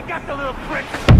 I got the little prick.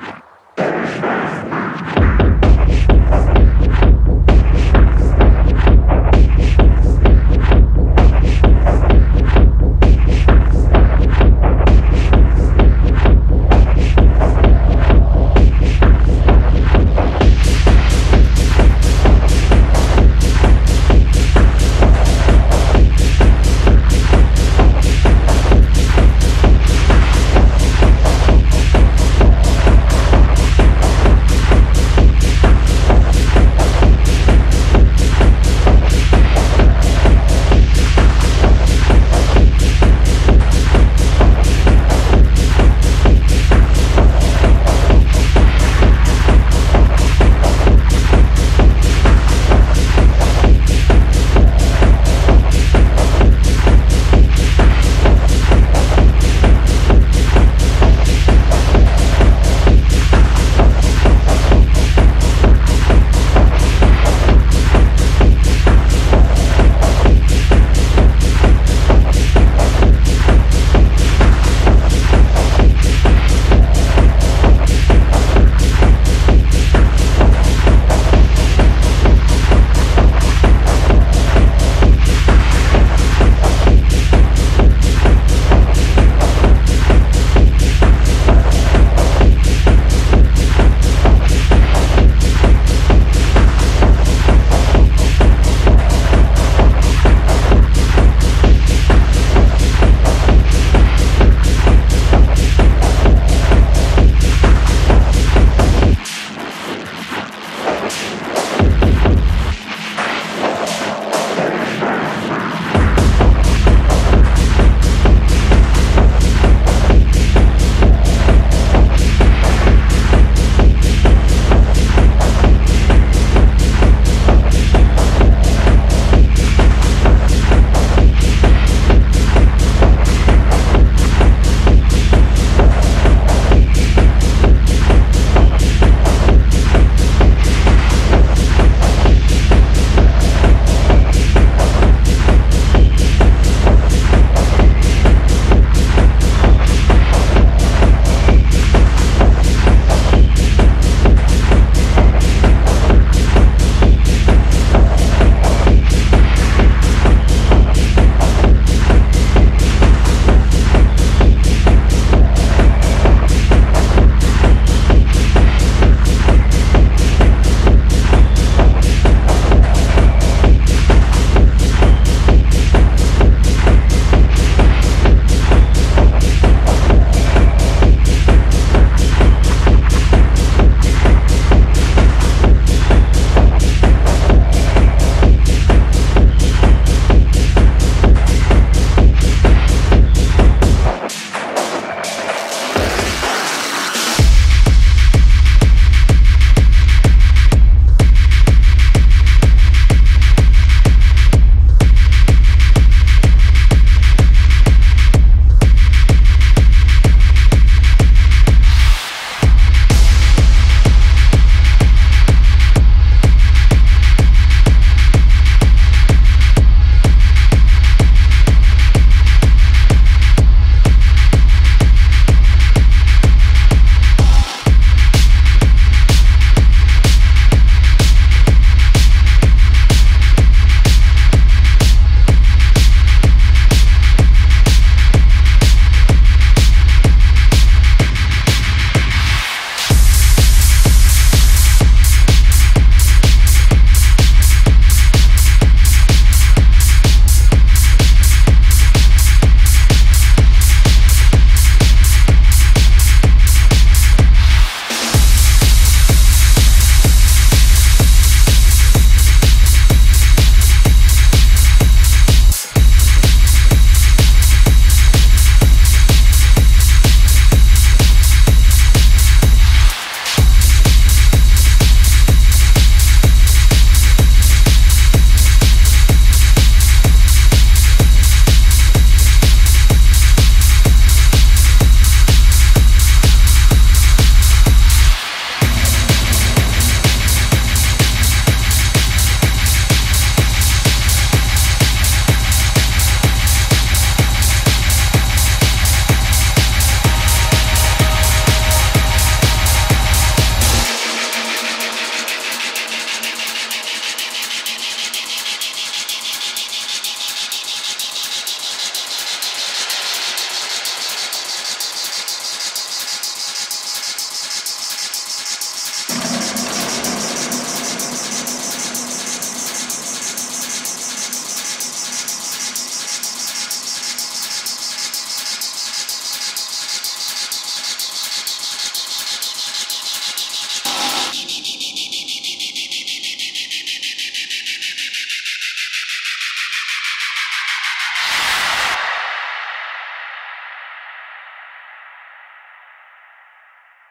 あっ!